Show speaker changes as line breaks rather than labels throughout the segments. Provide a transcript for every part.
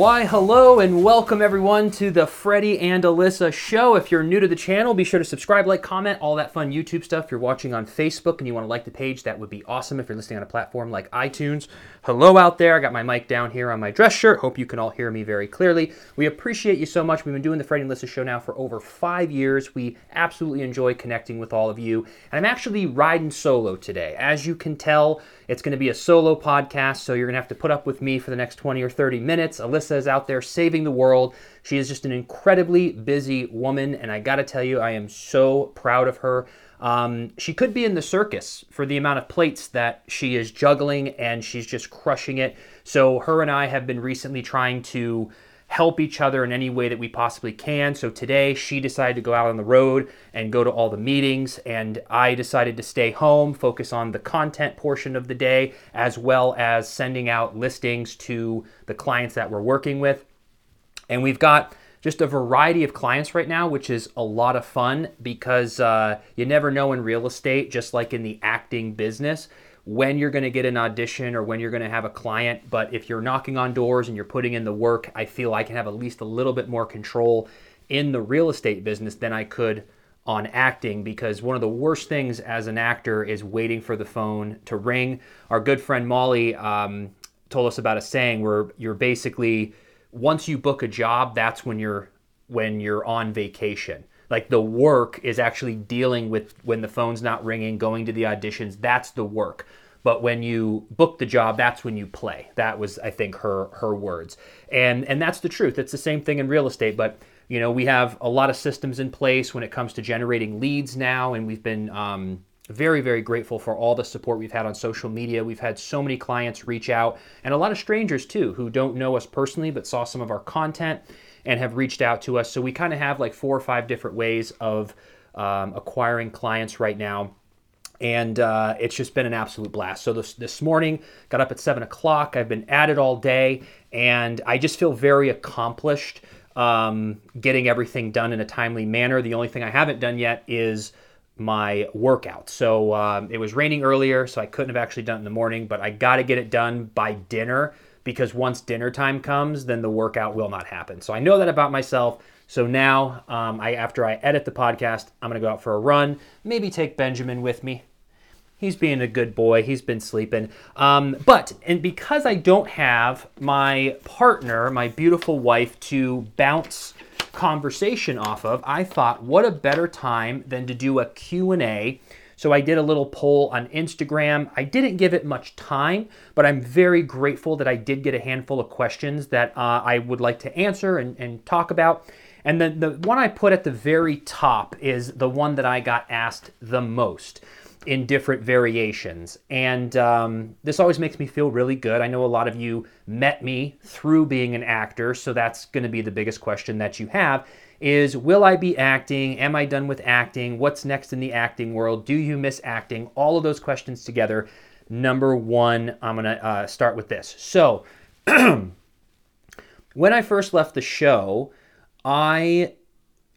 Why, hello and welcome everyone to the Freddie and Alyssa show. If you're new to the channel, be sure to subscribe, like, comment, all that fun YouTube stuff. If you're watching on Facebook and you want to like the page, that would be awesome. If you're listening on a platform like iTunes, hello out there. I got my mic down here on my dress shirt. Hope you can all hear me very clearly. We appreciate you so much. We've been doing the Freddie and Alyssa show now for over five years. We absolutely enjoy connecting with all of you. And I'm actually riding solo today. As you can tell, it's going to be a solo podcast, so you're going to have to put up with me for the next 20 or 30 minutes. Alyssa out there saving the world. She is just an incredibly busy woman, and I got to tell you, I am so proud of her. Um, she could be in the circus for the amount of plates that she is juggling, and she's just crushing it. So, her and I have been recently trying to help each other in any way that we possibly can. So today she decided to go out on the road and go to all the meetings, and I decided to stay home, focus on the content portion of the day, as well as sending out listings to the clients that we're working with. And we've got just a variety of clients right now, which is a lot of fun because uh, you never know in real estate, just like in the acting business when you're going to get an audition or when you're going to have a client. But if you're knocking on doors and you're putting in the work, I feel I can have at least a little bit more control in the real estate business than I could on acting because one of the worst things as an actor is waiting for the phone to ring. Our good friend Molly um, told us about a saying where you're basically once you book a job, that's when you're when you're on vacation like the work is actually dealing with when the phone's not ringing going to the auditions that's the work. But when you book the job that's when you play. That was i think her her words. And and that's the truth. It's the same thing in real estate but you know we have a lot of systems in place when it comes to generating leads now and we've been um, very very grateful for all the support we've had on social media. We've had so many clients reach out and a lot of strangers too who don't know us personally but saw some of our content and have reached out to us so we kind of have like four or five different ways of um, acquiring clients right now and uh, it's just been an absolute blast. So this this morning, got up at seven o'clock. I've been at it all day, and I just feel very accomplished um, getting everything done in a timely manner. The only thing I haven't done yet is my workout. So um, it was raining earlier, so I couldn't have actually done it in the morning, but I got to get it done by dinner because once dinner time comes, then the workout will not happen. So I know that about myself. So now, um, I after I edit the podcast, I'm gonna go out for a run. Maybe take Benjamin with me he's being a good boy. He's been sleeping. Um, but, and because I don't have my partner, my beautiful wife, to bounce conversation off of, I thought, what a better time than to do a Q&A. So I did a little poll on Instagram. I didn't give it much time, but I'm very grateful that I did get a handful of questions that uh, I would like to answer and, and talk about. And then the one I put at the very top is the one that I got asked the most in different variations. And um, this always makes me feel really good. I know a lot of you met me through being an actor, so that's going to be the biggest question that you have is will I be acting? Am I done with acting? What's next in the acting world? Do you miss acting? All of those questions together. Number one, I'm going to uh, start with this. So, when I first left the show, I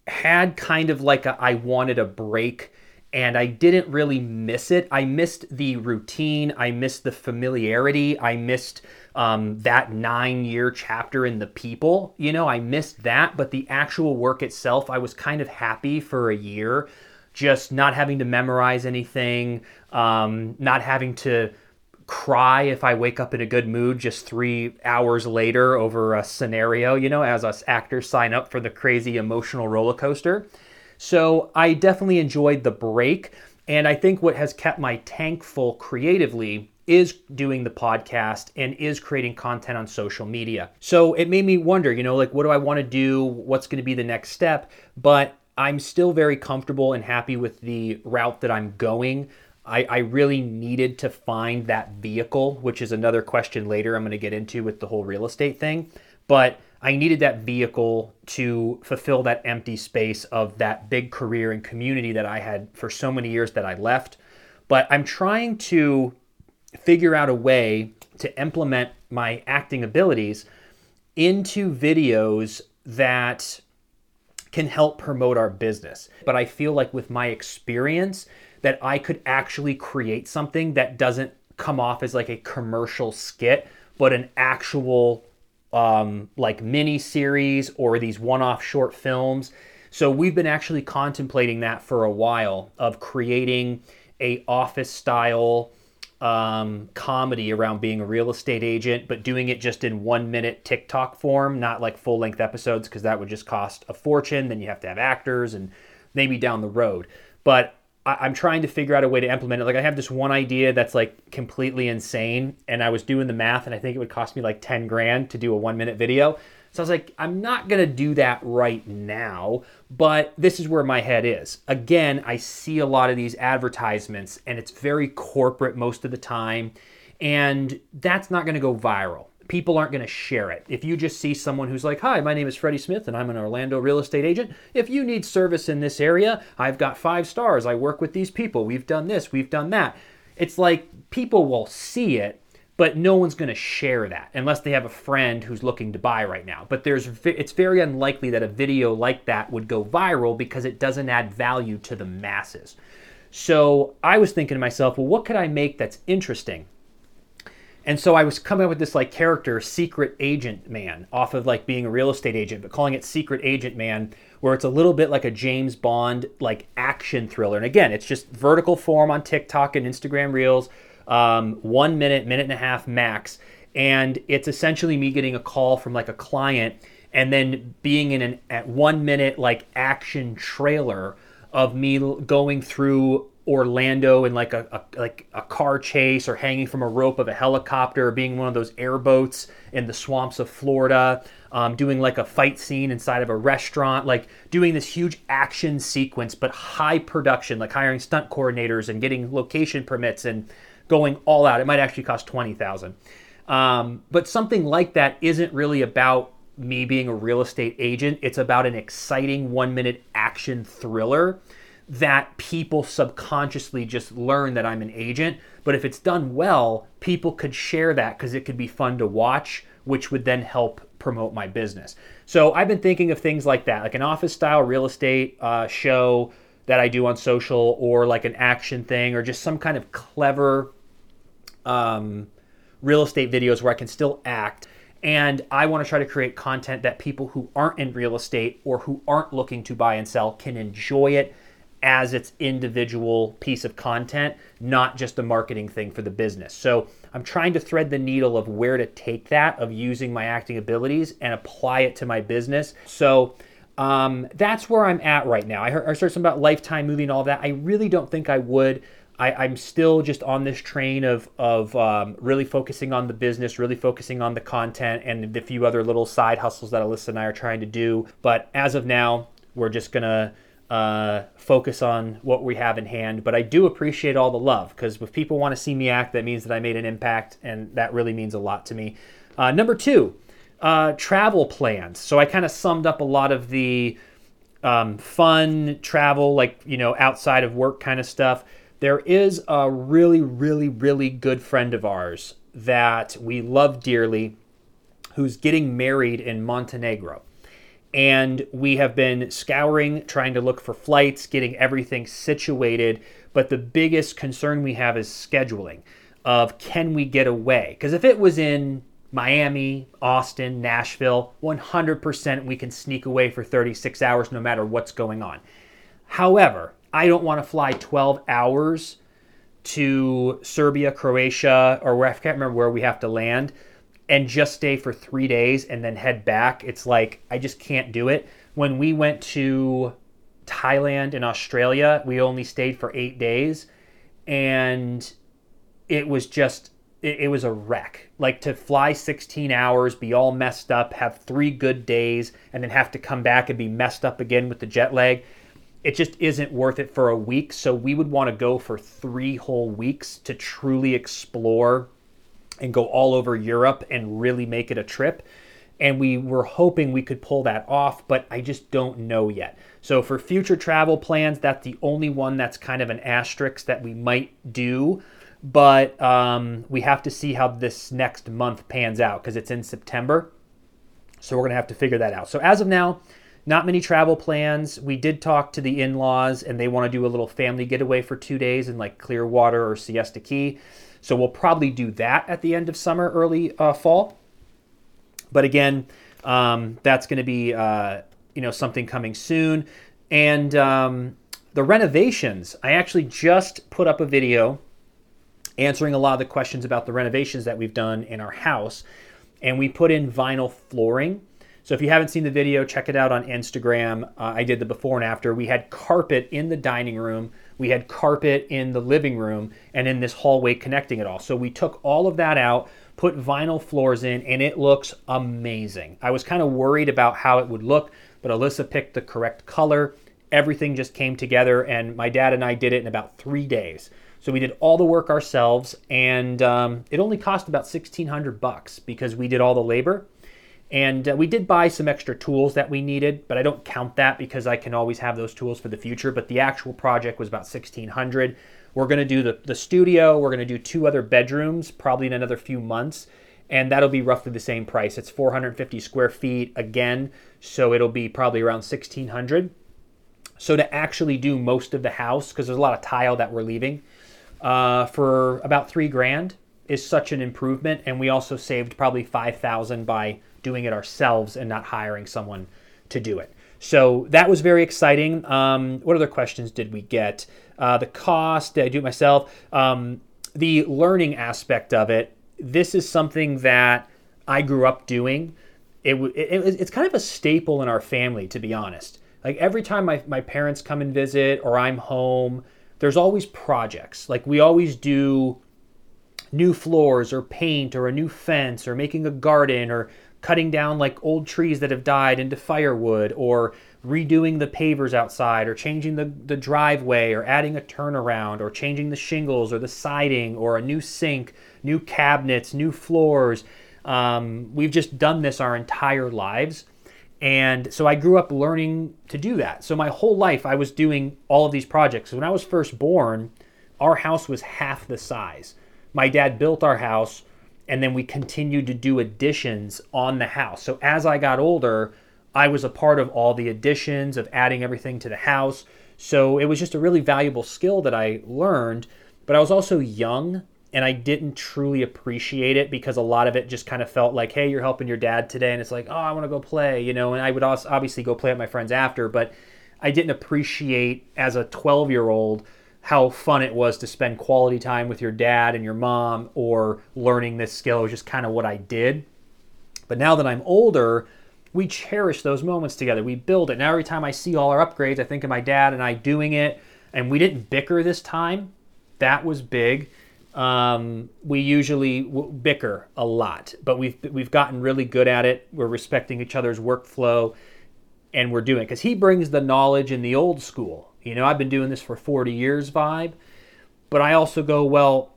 had kind of like a I wanted a break and I didn't really miss it. I missed the routine. I missed the familiarity. I missed um, that nine year chapter in the people. You know, I missed that, but the actual work itself, I was kind of happy for a year, just not having to memorize anything, um, not having to cry if I wake up in a good mood just three hours later over a scenario, you know, as us actors sign up for the crazy emotional roller coaster. So I definitely enjoyed the break. And I think what has kept my tank full creatively is doing the podcast and is creating content on social media. So it made me wonder, you know, like what do I want to do? What's going to be the next step? But I'm still very comfortable and happy with the route that I'm going. I, I really needed to find that vehicle, which is another question later I'm going to get into with the whole real estate thing. But I needed that vehicle to fulfill that empty space of that big career and community that I had for so many years that I left. But I'm trying to figure out a way to implement my acting abilities into videos that can help promote our business. But I feel like with my experience that I could actually create something that doesn't come off as like a commercial skit, but an actual um, like mini series or these one-off short films. So we've been actually contemplating that for a while of creating a office style um, comedy around being a real estate agent, but doing it just in one minute TikTok form, not like full length episodes, because that would just cost a fortune. Then you have to have actors and maybe down the road. But I, am trying to figure out a way to implement it. Like I have this one idea that's like completely insane, and I was doing the math, and I think it would cost me like 10 grand to do a one minute video. So I was like, I'm not gonna do that right now, but this is where my head is. Again, I see a lot of these advertisements, and it's very corporate most of the time, and that's not gonna go viral people aren't going to share it. If you just see someone who's like, Hi, my name is Freddie Smith and I'm an Orlando real estate agent. If you need service in this area, I've got five stars. I work with these people. We've done this, we've done that. It's like people will see it, but no one's going to share that unless they have a friend who's looking to buy right now. But there's it's very unlikely that a video like that would go viral because it doesn't add value to the masses. So I was thinking to myself, well, what could I make that's interesting? And so I was coming up with this like character, Secret Agent Man, off of like being a real estate agent, but calling it Secret Agent Man, where it's a little bit like a James Bond like action thriller. And again, it's just vertical form on TikTok and Instagram Reels, um, one minute, minute and a half max. And it's essentially me getting a call from like a client and then being in an at one minute like action trailer of me going through Orlando in like a, a, like a car chase or hanging from a rope of a helicopter or being one of those airboats in the swamps of Florida, um, doing like a fight scene inside of a restaurant, like doing this huge action sequence, but high production, like hiring stunt coordinators and getting location permits and going all out. It might actually cost twenty thousand, um, but something like that isn't really about me being a real estate agent. It's about an exciting one minute action thriller that people subconsciously just learn that I'm an agent. But if it's done well, people could share that because it could be fun to watch, which would then help promote my business. So I've been thinking of things like that, like an office style real estate uh, show that I do on social, or like an action thing, or just some kind of clever um, real estate videos where I can still act. And I want to try to create content that people who aren't in real estate or who aren't looking to buy and sell can enjoy it as its individual piece of content, not just a marketing thing for the business. So I'm trying to thread the needle of where to take that, of using my acting abilities and apply it to my business. So um, that's where I'm at right now. I heard, I heard something about lifetime movie and all that. I really don't think I would. I, am still just on this train of of um, really focusing on the business, really focusing on the content, and the few other little side hustles that Alyssa and I are trying to do. But as of now, we're just gonna uh, focus on what we have in hand. But I do appreciate all the love because if people want to see me act, that means that I made an impact, and that really means a lot to me. Uh, number two, uh, travel plans. So I kind of summed up a lot of the um, fun travel, like, you know, outside of work kind of stuff. There is a really, really, really good friend of ours that we love dearly who's getting married in Montenegro and we have been scouring, trying to look for flights, getting everything situated. But the biggest concern we have is scheduling of can we get away? Because if it was in Miami, Austin, Nashville, 100% we can sneak away for 36 hours no matter what's going on. However, I don't want to fly 12 hours to Serbia, Croatia, or I can't remember where we have to land and just stay for three days and then head back. It's like I just can't do it. When we went to Thailand and Australia, we only stayed for eight days, and it was just it, it was a wreck. Like to fly 16 hours, be all messed up, have three good days, and then have to come back and be messed up again with the jet lag. It just isn't worth it for a week. So we would want to go for three whole weeks to truly explore and go all over Europe and really make it a trip. And we were hoping we could pull that off, but I just don't know yet. So, for future travel plans, that's the only one that's kind of an asterisk that we might do. But um, we have to see how this next month pans out because it's in September. So, we're going to have to figure that out. So, as of now, not many travel plans. We did talk to the in laws, and they want to do a little family getaway for two days in like Clearwater or Siesta Key. So we'll probably do that at the end of summer, early uh, fall. But again, um, that's going to be uh, you know something coming soon. And um, the renovations, I actually just put up a video answering a lot of the questions about the renovations that we've done in our house. And we put in vinyl flooring. So if you haven't seen the video, check it out on Instagram. Uh, I did the before and after. We had carpet in the dining room, we had carpet in the living room, and in this hallway connecting it all. So we took all of that out, put vinyl floors in, and it looks amazing. I was kind of worried about how it would look, but Alyssa picked the correct color. Everything just came together, and my dad and I did it in about three days. So we did all the work ourselves, and um, it only cost about sixteen hundred bucks because we did all the labor. And uh, we did buy some extra tools that we needed, but I don't count that because I can always have those tools for the future. But the actual project was about sixteen hundred. We're going to do the, the studio. We're going to do two other bedrooms, probably in another few months, and that'll be roughly the same price. It's 450 square feet again, so it'll be probably around 1600. So to actually do most of the house, because there's a lot of tile that we're leaving, uh, for about three grand is such an improvement, and we also saved probably five thousand by doing it ourselves and not hiring someone to do it. So that was very exciting. Um, what other questions did we get? Uh, the cost, did I do it myself? Um, the learning aspect of it. This is something that I grew up doing. It, it, it's kind of a staple in our family, to be honest. Like every time my, my parents come and visit or I'm home, there's always projects. Like we always do new floors or paint or a new fence or making a garden or cutting down like old trees that have died into firewood or redoing the pavers outside or changing the, the driveway or adding a turnaround or changing the shingles or the siding or a new sink, new cabinets, new floors. Um, we've just done this our entire lives. And so I grew up learning to do that. So my whole life I was doing all of these projects. When I was first born, our house was half the size. My dad built our house and then we continued to do additions on the house. So as I got older, I was a part of all the additions of adding everything to the house. So it was just a really valuable skill that I learned, but I was also young and I didn't truly appreciate it because a lot of it just kind of felt like, hey, you're helping your dad today, and it's like, oh, I want to go play, you know. And I would obviously go play with my friends after, but I didn't appreciate as a 12 year old how fun it was to spend quality time with your dad and your mom or learning this skill. It was just kind of what I did. But now that I'm older, we cherish those moments together. We build it. Now every time I see all our upgrades, I think of my dad and I doing it. And we didn't bicker this time. That was big. Um, we usually bicker a lot, but we've we've gotten really good at it. We're respecting each other's workflow, and we're doing it because he brings the knowledge in the old school. You know, I've been doing this for 40 years, vibe, but I also go well.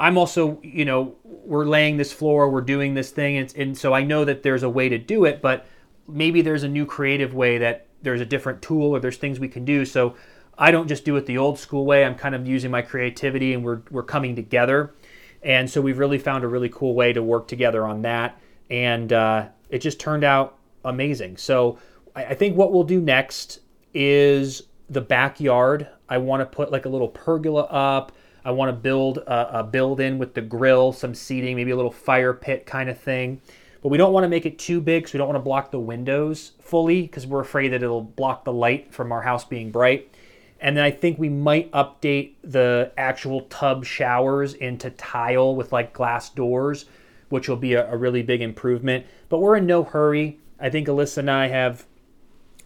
I'm also, you know, we're laying this floor, we're doing this thing, and, and so I know that there's a way to do it, but maybe there's a new creative way that there's a different tool or there's things we can do. So I don't just do it the old school way. I'm kind of using my creativity and we're, we're coming together. And so we've really found a really cool way to work together on that. And uh, it just turned out amazing. So I, I think what we'll do next is the backyard. I want to put like a little pergola up. I want to build a, a build in with the grill, some seating, maybe a little fire pit kind of thing. But we don't want to make it too big, so we don't want to block the windows fully because we're afraid that it'll block the light from our house being bright. And then I think we might update the actual tub showers into tile with like glass doors, which will be a, a really big improvement. But we're in no hurry. I think Alyssa and I have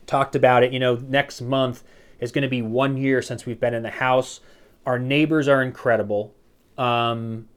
talked about it. You know, next month is going to be one year since we've been in the house. Our neighbors are incredible. Um,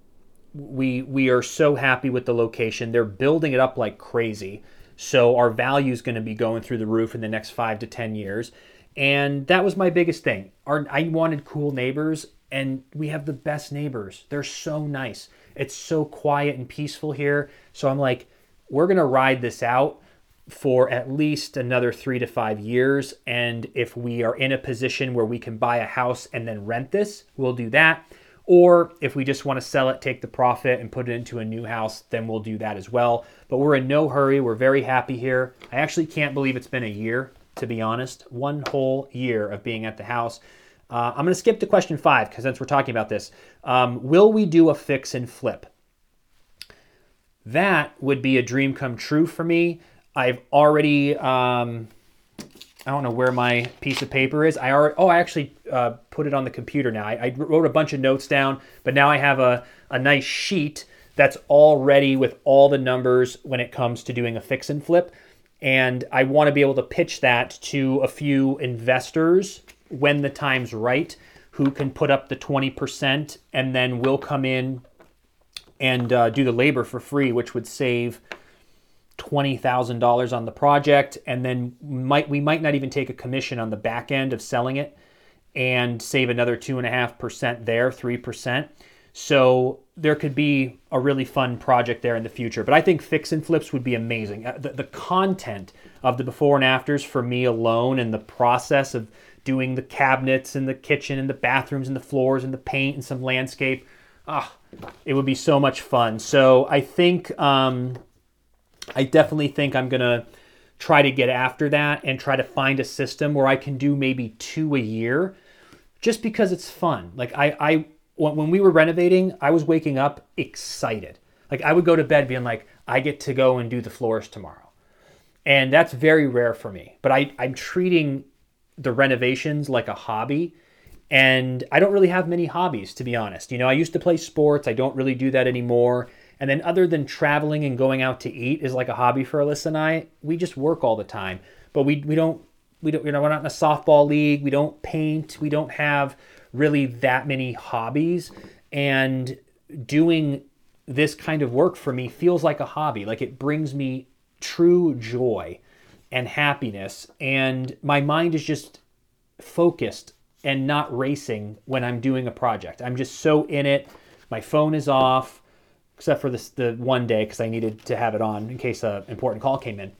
we we are so happy with the location. They're building it up like crazy. So our value is going to be going through the roof in the next five to ten years. And that was my biggest thing. Our, I wanted cool neighbors, and we have the best neighbors. They're so nice. It's so quiet and peaceful here. So I'm like, we're going to ride this out for at least another three to five years. And if we are in a position where we can buy a house and then rent this, we'll do that. Or if we just want to sell it, take the profit, and put it into a new house, then we'll do that as well. But we're in no hurry. We're very happy here. I actually can't believe it's been a year to be honest. One whole year of being at the house. Uh, I'm going to skip to question five because since we're talking about this, um, will we do a fix and flip? that would be a dream come true for me. I've already, um, I don't know where my piece of paper is. I already, oh, I actually uh, put it on the computer now. I, I, wrote a bunch of notes down, but now I have a, a nice sheet that's all ready with all the numbers when it comes to doing a fix and flip. And I want to be able to pitch that to a few investors when the time's right who can put up the 20% and then we'll come in and uh, do the labor for free, which would save $20,000 on the project. And then might we might not even take a commission on the back end of selling it and save another 2.5% there, 3%. So there could be a really fun project there in the future. But I think fix and flips would be amazing. Uh, the, the content of the before and afters for me alone and the process of doing the cabinets and the kitchen and the bathrooms and the floors and the paint and some landscape. Ah, it would be so much fun. So I think, um, I definitely think I'm going to try to get after that and try to find a system where I can do maybe two a year just because it's fun. Like I, I when we were renovating, I was waking up excited. Like I would go to bed being like, I get to go and do the floors tomorrow. And that's very rare for me. But I, I'm treating the renovations like a hobby. And I don't really have many hobbies, to be honest. You know, I used to play sports. I don't really do that anymore. And then, other than traveling and going out to eat, is like a hobby for Alyssa and I. We just work all the time, but we we don't we don't you know we're not in a softball league. We don't paint. We don't have really that many hobbies. And doing this kind of work for me feels like a hobby. Like it brings me true joy and happiness. And my mind is just focused and not racing when I'm doing a project. I'm just so in it. My phone is off, except for this the one day because I needed to have it on in case an important call came in.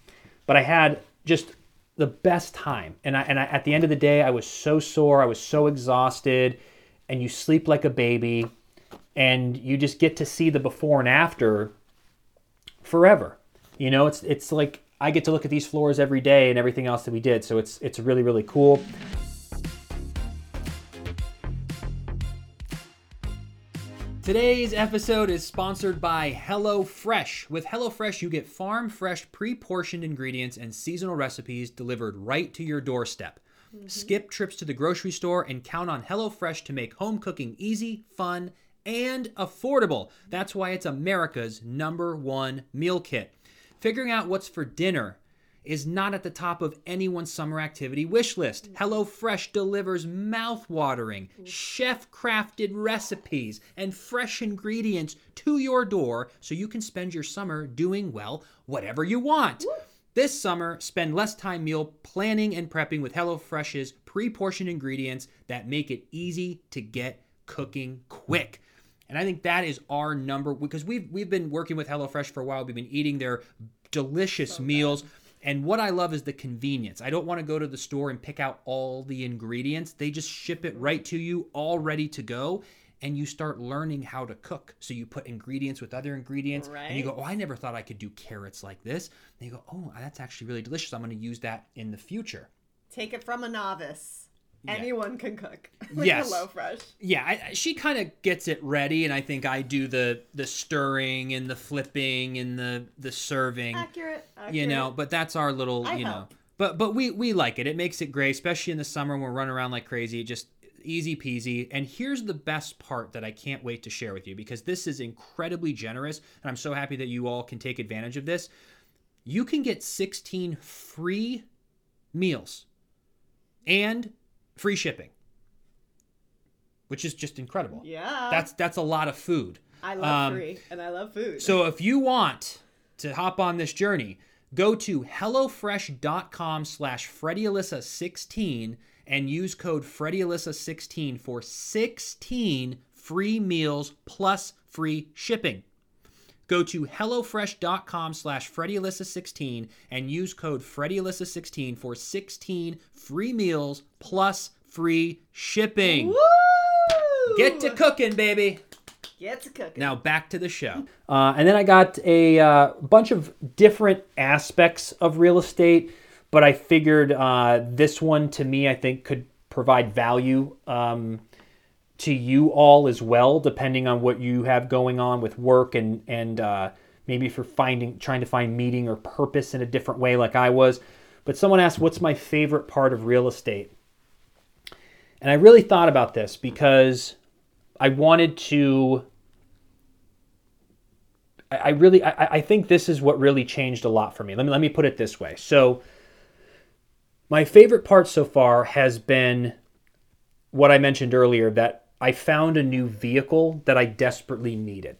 But I had just the best time. And I, and I, at the end of the day, I was so sore. I was so exhausted. And you sleep like a baby. And you just get to see the before and after forever. You know, it's it's like I get to look at these floors every day and everything else that we did. So it's it's really really cool. Today's episode is sponsored by HelloFresh. With HelloFresh, you get farm fresh, pre portioned ingredients and seasonal recipes delivered right to your doorstep. Mm-hmm. Skip trips to the grocery store and count on HelloFresh to make home cooking easy, fun, and affordable. That's why it's America's number one meal kit. Figuring out what's for dinner is not at the top of anyone's summer activity wish list. Mm. HelloFresh delivers mouth-watering, mm. chef-crafted recipes and fresh ingredients to your door so you can spend your summer doing well whatever you want. This summer, spend less time meal planning and prepping with HelloFresh's pre-portioned ingredients that make it easy to get cooking quick. And I think that is our number because we've we've been working with HelloFresh for a while. We've been eating their delicious so meals. And what I love is the convenience. I don't want to go to the store and pick out all the ingredients. They just ship it right to you, all ready to go. And you start learning how to cook. So you put ingredients with other ingredients. Right. And you go, Oh, I never thought I could do carrots like this. And you go, Oh, that's actually really delicious. I'm going to use that in the future.
Take it from a novice. Anyone can cook with
yes.
HelloFresh.
Yeah, I, she kind of gets it ready, and I think I do the the stirring and the flipping and the the serving.
Accurate, accurate.
You know, but that's our little, I you help. know. But but we we like it. It makes it great, especially in the summer when we're running around like crazy. Just easy peasy. And here's the best part that I can't wait to share with you because this is incredibly generous, and I'm so happy that you all can take advantage of this. You can get 16 free meals and free shipping, which is just incredible.
Yeah.
That's that's a lot of food.
I love um, free and I love food.
So if you want to hop on this journey, go to hellofresh.com slash freddiealyssa16 and use code freddiealyssa16 for 16 free meals plus free shipping. Go to HelloFresh.com slash FreddieAlyssa16 and use code FreddieAlyssa16 for 16 free meals plus free shipping.
Woo!
Get to cooking, baby.
Get to cooking.
Now back to the show. Uh, and then I got a uh, bunch of different aspects of real estate, but I figured uh, this one to me, I think, could provide value. Um, to you all as well, depending on what you have going on with work and and uh, maybe for finding, trying to find meaning or purpose in a different way, like I was. But someone asked, What's my favorite part of real estate? And I really thought about this because I wanted to. I really, I, I think this is what really changed a lot for me. Let me let me put it this way. So, my favorite part so far has been what I mentioned earlier that I found a new vehicle that I desperately needed.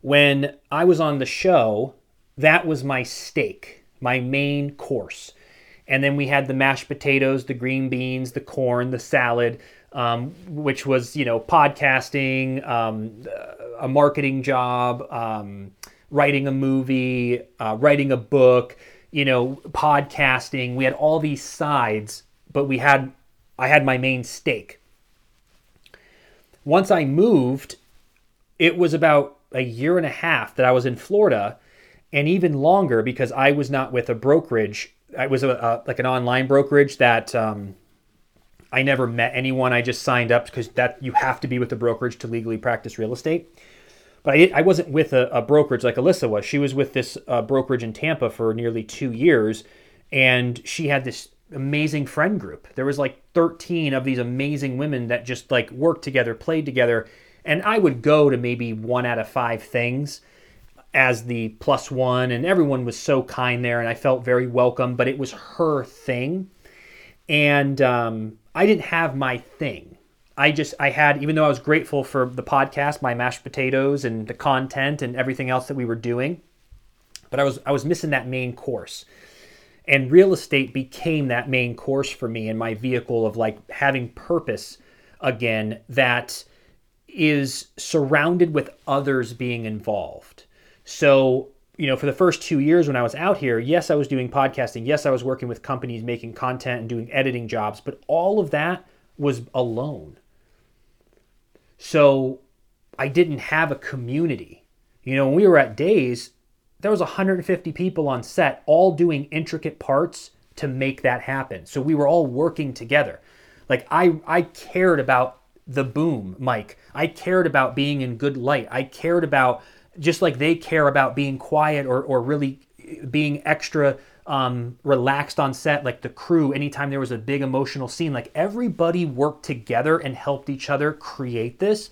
When I was on the show, that was my steak, my main course. And then we had the mashed potatoes, the green beans, the corn, the salad, um, which was, you know, podcasting, um, a marketing job, um, writing a movie, uh, writing a book, you know, podcasting. We had all these sides, but we had, I had my main steak. Once I moved, it was about a year and a half that I was in Florida, and even longer because I was not with a brokerage. I was a, a like an online brokerage that um, I never met anyone. I just signed up because that you have to be with a brokerage to legally practice real estate. But I, I wasn't with a, a, brokerage like Alyssa was. She was with this uh, brokerage in Tampa for nearly two years, and she had this amazing friend group. There was like 13 of these amazing women that just like worked together, played together, and I would go to maybe one out of five things as the plus one, and everyone was so kind there, and I felt very welcome. But it was her thing, and um, I didn't have my thing. I just I had even though I was grateful for the podcast, my mashed potatoes and the content and everything else that we were doing, but I was I was missing that main course. And real estate became that main course for me and my vehicle of like having purpose again that is surrounded with others being involved. So, you know, for the first 2 years when I was out here, yes, I was doing podcasting, yes, I was working with companies making content and doing editing jobs, but all of that was alone so I didn't have a community. You know, when we were at Days, there was 150 people on set all doing intricate parts to make that happen. So we were all working together. Like I I cared about the boom mic. I cared about being in good light. I cared about just like they care about being quiet or or really being extra um, relaxed on set, like the crew, anytime there was a big emotional scene, like everybody worked together and helped each other create this.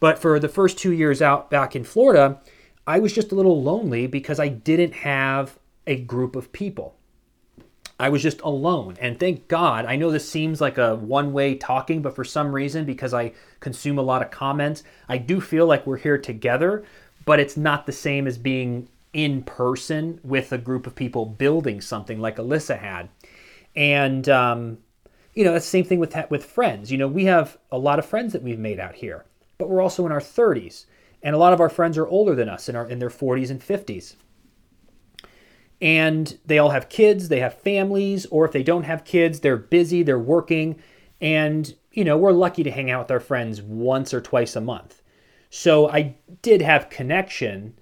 But for the first two years out back in Florida, I was just a little lonely because I didn't have a group of people. I was just alone. And thank God, I know this seems like a one way talking, but for some reason, because I consume a lot of comments, I do feel like we're here together, but it's not the same as being in person with a group of people building something like Alyssa had. And, um, you know, it's the same thing with, with friends. You know, we have a lot of friends that we've made out here, but we're also in our 30s. And a lot of our friends are older than us in, their 40s and 50s. And they all have kids, they have families, or if they don't have kids, they're busy, they're working. And, you know, we're lucky to hang out with our friends once or twice a month. So I did have connection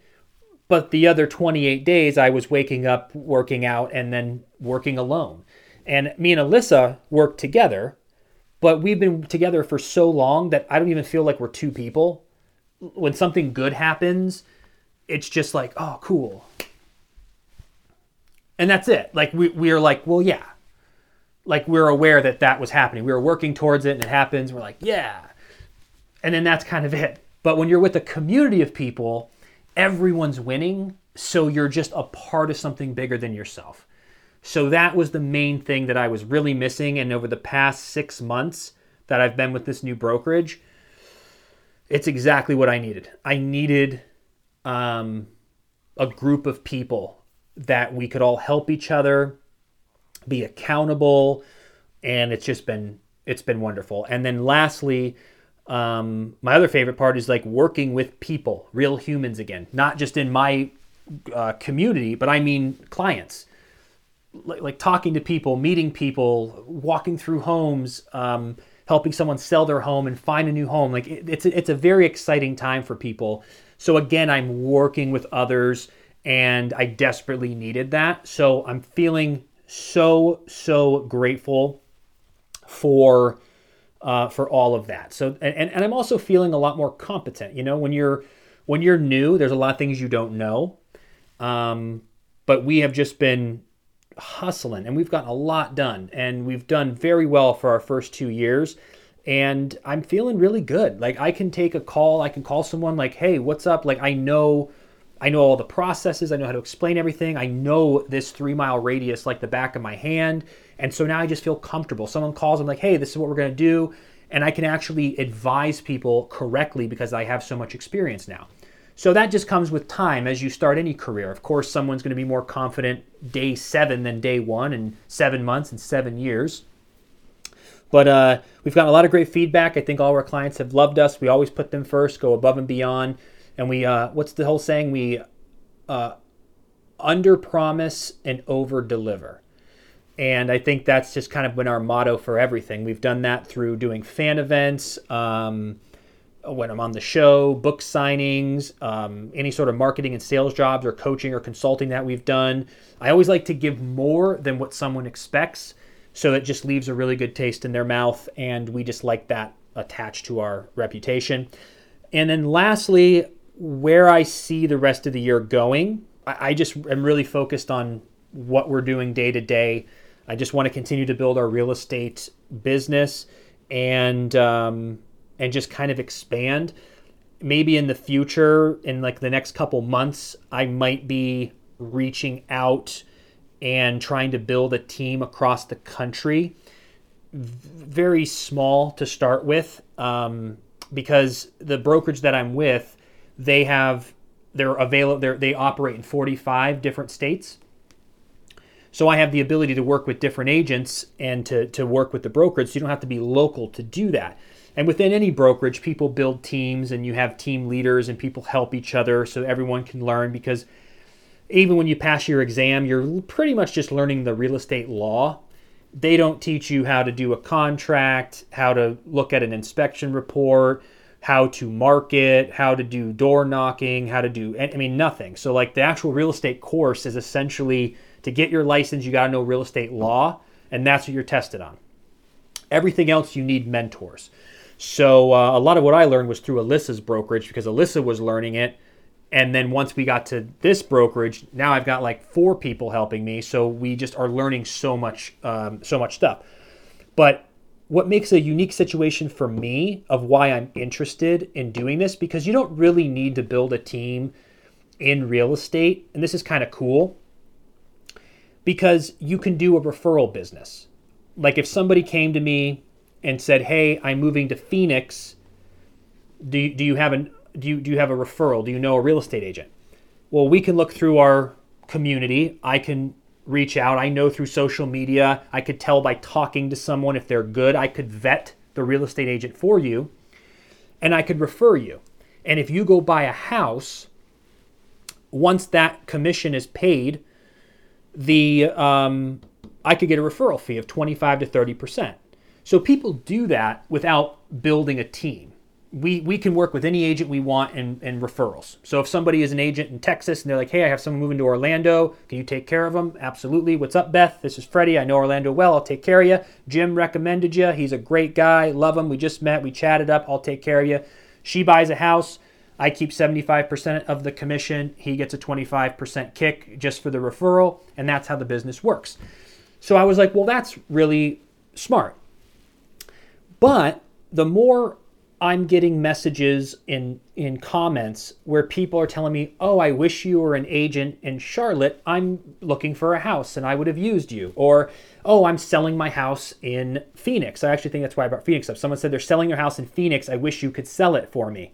but the other 28 days, I was waking up, working out, and then working alone. And me and Alyssa work together, but we've been together for so long that I don't even feel like we're two people. When something good happens, it's just like, oh, cool. And that's it. Like, we, we're like, well, yeah. Like, we're aware that that was happening. We were working towards it and it happens. We're like, yeah. And then that's kind of it. But when you're with a community of people, everyone's winning, so you're just a part of something bigger than yourself. So that was the main thing that I was really missing. And over the past six months that I've been with this new brokerage, it's exactly what I needed. I needed um, a group of people that we could all help each other, be accountable, and it's just been it's been wonderful. And then lastly, um, my other favorite part is like working with people, real humans again, not just in my uh, community, but I mean clients. Like, like, talking to people, meeting people, walking through homes, um, helping someone sell their home and find a new home. Like it, it's a, it's a very exciting time for people. So again, I'm working with others, and I desperately needed that. So I'm feeling so so grateful for uh, for all of that. So, and, and I'm also feeling a lot more competent. You know, when you're when you're new, there's a lot of things you don't know. Um, but we have just been hustling and we've gotten a lot done and we've done very well for our first two years and i'm feeling really good. Like i can take a call i can call someone like hey what's up? Like i know i know all the processes i know how to explain everything i know this three mile radius like the back of my hand and so now i just feel comfortable. Someone calls i'm like hey this is what we're going to do and i can actually advise people correctly because i have so much experience now so that just comes with time as you start any career. Of course, someone's going to be more confident day seven than day one, and seven months and seven years. But uh, we've gotten a lot of great feedback. I think all our clients have loved us. We always put them first, go above and beyond, and we uh, what's the whole saying? We uh, under promise and over deliver. And I think that's just kind of been our motto for everything. We've done that through doing fan events. Um, when I'm on the show, book signings, um, any sort of marketing and sales jobs or coaching or consulting that we've done. I always like to give more than what someone expects. So it just leaves a really good taste in their mouth. And we just like that attached to our reputation. And then lastly, where I see the rest of the year going, I, I just am really focused on what we're doing day to day. I just want to continue to build our real estate business and um, and just kind of expand. Maybe in the future, in like the next couple months, I might be reaching out and trying to build a team across the country. Very small to start with, um, because the brokerage that I'm with, they have they're available. They operate in 45 different states. So I have the ability to work with different agents and to, to work with the brokerage. So you don't have to be local to do that. And within any brokerage, people build teams and you have team leaders and people help each other so everyone can learn because even when you pass your exam, you're pretty much just learning the real estate law. They don't teach you how to do a contract, how to look at an inspection report, how to market, how to do door knocking, how to do, I mean, nothing. So, like, the actual real estate course is essentially to get your license, you got to know real estate law, and that's what you're tested on. Everything else, you need mentors. So uh, a lot of what I learned was through Alyssa's brokerage because Alyssa was learning it. And then once we got to this brokerage, now I've got like four people helping me. So we just are learning so much, um, so much stuff. But what makes a unique situation for me of why I'm interested in doing this because you don't really need to build a team in real estate, and this is kind of cool because you can do a referral business. Like if somebody came to me and said, "Hey, I'm moving to Phoenix. Do you, do you have an do you do you have a referral? Do you know a real estate agent?" Well, we can look through our community. I can reach out. I know through social media. I could tell by talking to someone if they're good. I could vet the real estate agent for you, and I could refer you. And if you go buy a house, once that commission is paid, the um, I could get a referral fee of 25 to 30 percent. So people do that without building a team. We, we can work with any agent we want and, and referrals. So if somebody is an agent in Texas and they're like, hey, I have someone moving to Orlando, can you take care of them? Absolutely. What's up, Beth? This is Freddie. I know Orlando well. I'll take care of you. Jim recommended you. He's a great guy. Love him. We just met. We chatted up. I'll take care of you. She buys a house. I keep 75% of the commission. He gets a 25% kick just for the referral. And that's how the business works. So I was like, well, that's really smart. But the more I'm getting messages in in comments where people are telling me, "Oh, I wish you were an agent in Charlotte. I'm looking for a house and I would have used you." Or, "Oh, I'm selling my house in Phoenix." I actually think that's why I brought Phoenix up. Someone said they're selling their house in Phoenix. I wish you could sell it for me.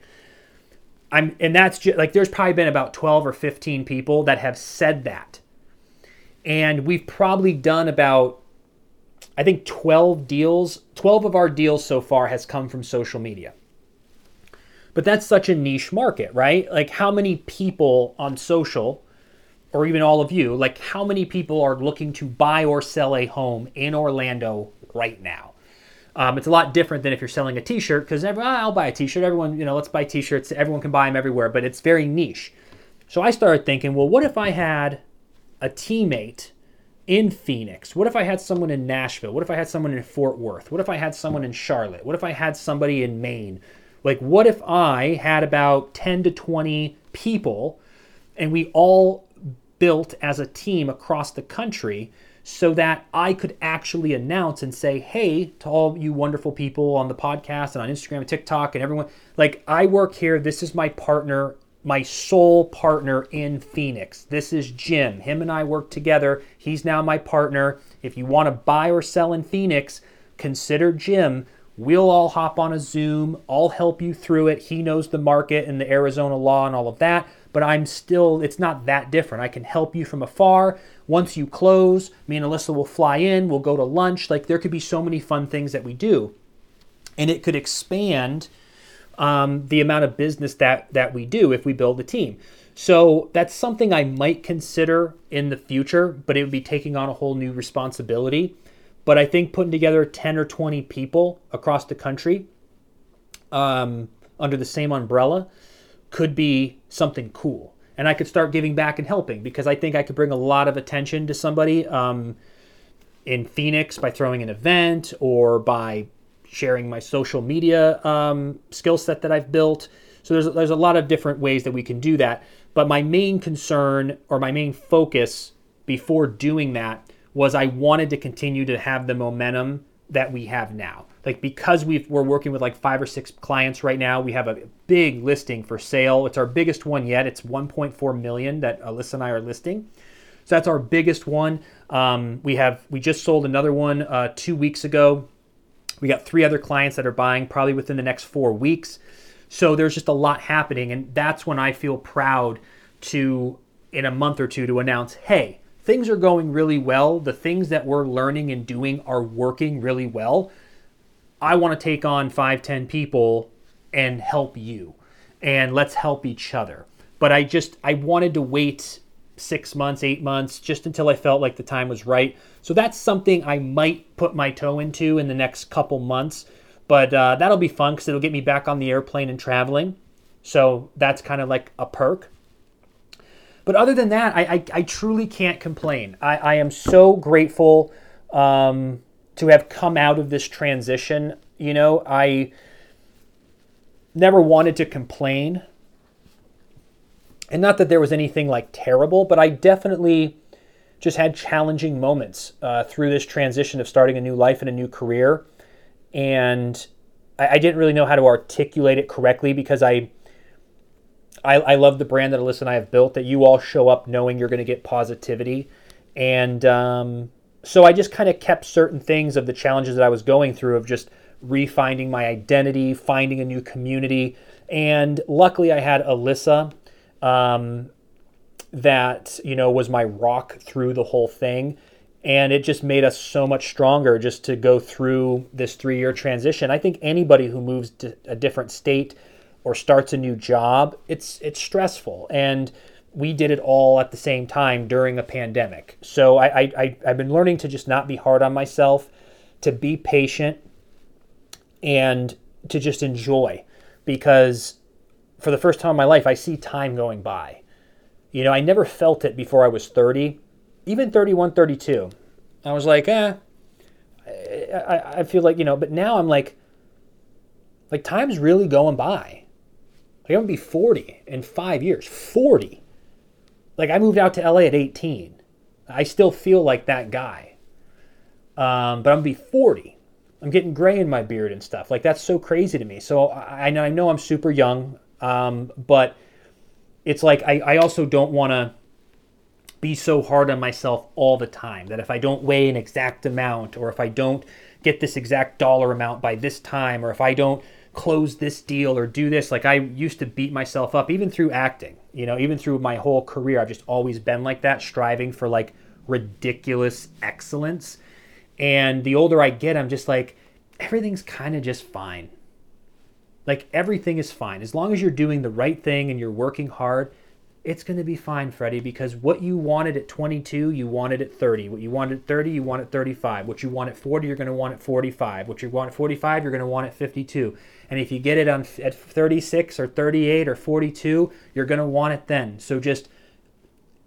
I'm and that's just like there's probably been about 12 or 15 people that have said that. And we've probably done about I think 12 deals, 12 of our deals so far has come from social media. But that's such a niche market, right? Like how many people on social or even all of you, like how many people are looking to buy or sell a home in Orlando right now? Um, it's a lot different than if you're selling a T-shirt because ah, I'll buy a T-shirt. Everyone, you know, let's buy T-shirts. Everyone can buy them everywhere, but it's very niche. So I started thinking, well, what if I had a teammate in Phoenix? What if I had someone in Nashville? What if I had someone in Fort Worth? What if I had someone in Charlotte? What if I had somebody in Maine? Like, what if I had about 10 to 20 people and we all built as a team across the country so that I could actually announce and say, hey, to all you wonderful people on the podcast and on Instagram and TikTok and everyone, like, I work here. This is my partner, my sole partner in Phoenix. This is Jim. Him and I work together. He's now my partner. If you want to buy or sell in Phoenix, consider Jim. We'll all hop on a Zoom. I'll help you through it. He knows the market and the Arizona law and all of that, but I'm still, it's not that different. I can help you from afar. Once you close, me and Alyssa will fly in, we'll go to lunch. Like there could be so many fun things that we do. And it could expand um, the amount of business that, that we do if we build a team. So that's something I might consider in the future, but it would be taking on a whole new responsibility. But I think putting together 10 or 20 people across the country um, under the same umbrella could be something cool. And I could start giving back and helping because I think I could bring a lot of attention to somebody um, in Phoenix by throwing an event or by sharing my social media um, skill set that I've built. So there's, there's a lot of different ways that we can do that. But my main concern or my main focus before doing that was I wanted to continue to have the momentum that we have now. Like because we are working with like five or six clients right now, we have a big listing for sale. It's our biggest one yet. It's 1.4 million that Alyssa and I are listing. So that's our biggest one. Um, we have we just sold another one uh, two weeks ago. We got three other clients that are buying probably within the next four weeks. So there's just a lot happening, and that's when I feel proud to in a month or two to announce, hey, things are going really well. The things that we're learning and doing are working really well. I want to take on five, ten people and help you. And let's help each other. But I just, I wanted to wait six months, eight months, just until I felt like the time was right. So that's something I might put my toe into in the next couple months. But uh, that'll be fun because it'll get me back on the airplane and traveling. So that's kind of like a perk. But other than that, I, I, I truly can't complain. I, I am so grateful um, to have come out of this transition. You know, I never wanted to complain. And not that there was anything like terrible, but I definitely just had challenging moments uh, through this transition of starting a new life and a new career. And I, I didn't really know how to articulate it correctly because I I, I love the brand that Alyssa and I have built. That you all show up knowing you're going to get positivity, and um, so I just kind of kept certain things of the challenges that I was going through of just refinding my identity, finding a new community, and luckily I had Alyssa. Um, that you know was my rock through the whole thing and it just made us so much stronger just to go through this three year transition. I think anybody who moves to a different state or starts a new job, it's it's stressful. And we did it all at the same time during a pandemic. So I, I, I have been learning to just not be hard on myself, to be patient, and to just enjoy, because for the first time in my life, I see time going by. You know, I never felt it before I was 30, even 31, 32. I was like, eh, I, I feel like, you know, but now I'm like, like time's really going by. I'm gonna be 40 in five years. 40. Like I moved out to LA at 18. I still feel like that guy. Um, but I'm gonna be 40. I'm getting gray in my beard and stuff. Like that's so crazy to me. So I, I know I'm super young, um, but it's like I, I also don't want to be so hard on myself all the time that if I don't weigh an exact amount or if I don't get this exact dollar amount by this time or if I don't close this deal or do this. Like I used to beat myself up even through acting, you know, even through my whole career. I've just always been like that, striving for like ridiculous excellence. And the older I get, I'm just like, everything's kind of just fine. Like everything is fine. As long as you're doing the right thing and you're working hard, it's going to be fine, Freddie, because what you wanted at 22, you wanted at 30. What you wanted at 30, you want at 35. What you want at 40, you're going to want at 45. What you want at 45, you're going to want at 52. And if you get it on at 36 or 38 or 42, you're going to want it then. So just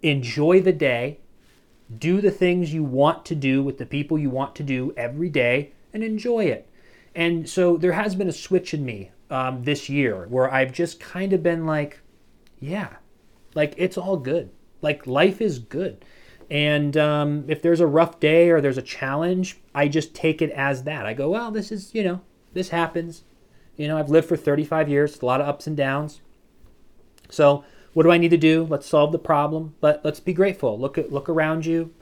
enjoy the day, do the things you want to do with the people you want to do every day, and enjoy it. And so there has been a switch in me um, this year where I've just kind of been like, yeah, like it's all good. Like life is good. And um, if there's a rough day or there's a challenge, I just take it as that. I go, well, this is, you know, this happens. You know, I've lived for 35 years, a lot of ups and downs. So, what do I need to do? Let's solve the problem. Let, let's be grateful. Look at look around you.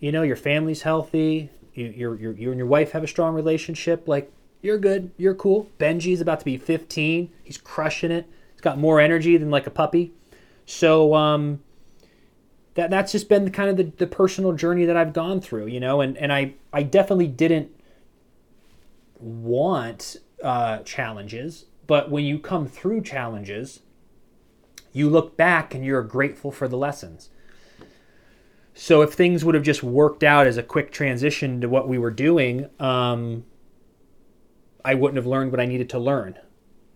You know, your family's healthy. You, you're, you're, you and your wife have a strong relationship. Like, you're good. You're cool. Benji's about to be 15. He's crushing it. He's got more energy than like a puppy. So, um, that that's just been kind of the, the personal journey that I've gone through, you know, and, and I, I definitely didn't want uh, challenges, but when you come through challenges, you look back and you're grateful for the lessons. So if things would have just worked out as a quick transition to what we were doing, um, I wouldn't have learned what I needed to learn.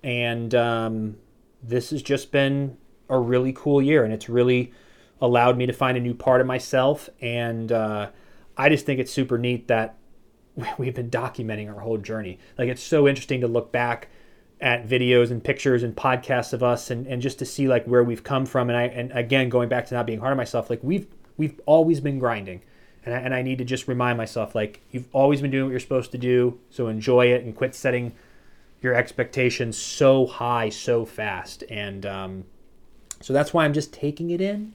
And um, this has just been a really cool year, and it's really allowed me to find a new part of myself. And uh, I just think it's super neat that we've been documenting our whole journey. Like it's so interesting to look back at videos and pictures and podcasts of us and, and just to see like where we've come from. And I and again going back to not being hard on myself, like we've we've always been grinding. And I, and I need to just remind myself like you've always been doing what you're supposed to do. So enjoy it and quit setting your expectations so high so fast. And um, so that's why I'm just taking it in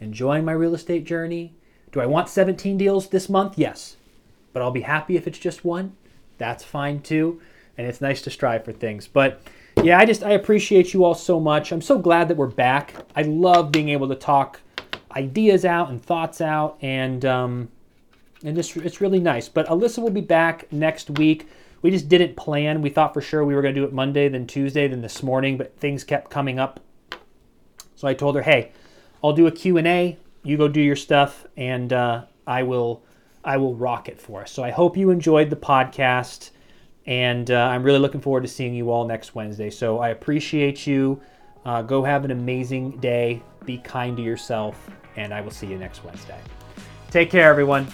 enjoying my real estate journey. Do I want 17 deals this month? Yes. But I'll be happy if it's just one. That's fine too. And it's nice to strive for things. But yeah, I just I appreciate you all so much. I'm so glad that we're back. I love being able to talk ideas out and thoughts out and um and just it's really nice. But Alyssa will be back next week. We just didn't plan. We thought for sure we were going to do it Monday, then Tuesday, then this morning, but things kept coming up. So I told her, "Hey, I'll do a Q&A. You go do your stuff, and uh, I will I will rock it for us. So I hope you enjoyed the podcast, and uh, I'm really looking forward to seeing you all next Wednesday. So I appreciate you. Uh, go have an amazing day. Be kind to yourself, and I will see you next Wednesday. Take care, everyone.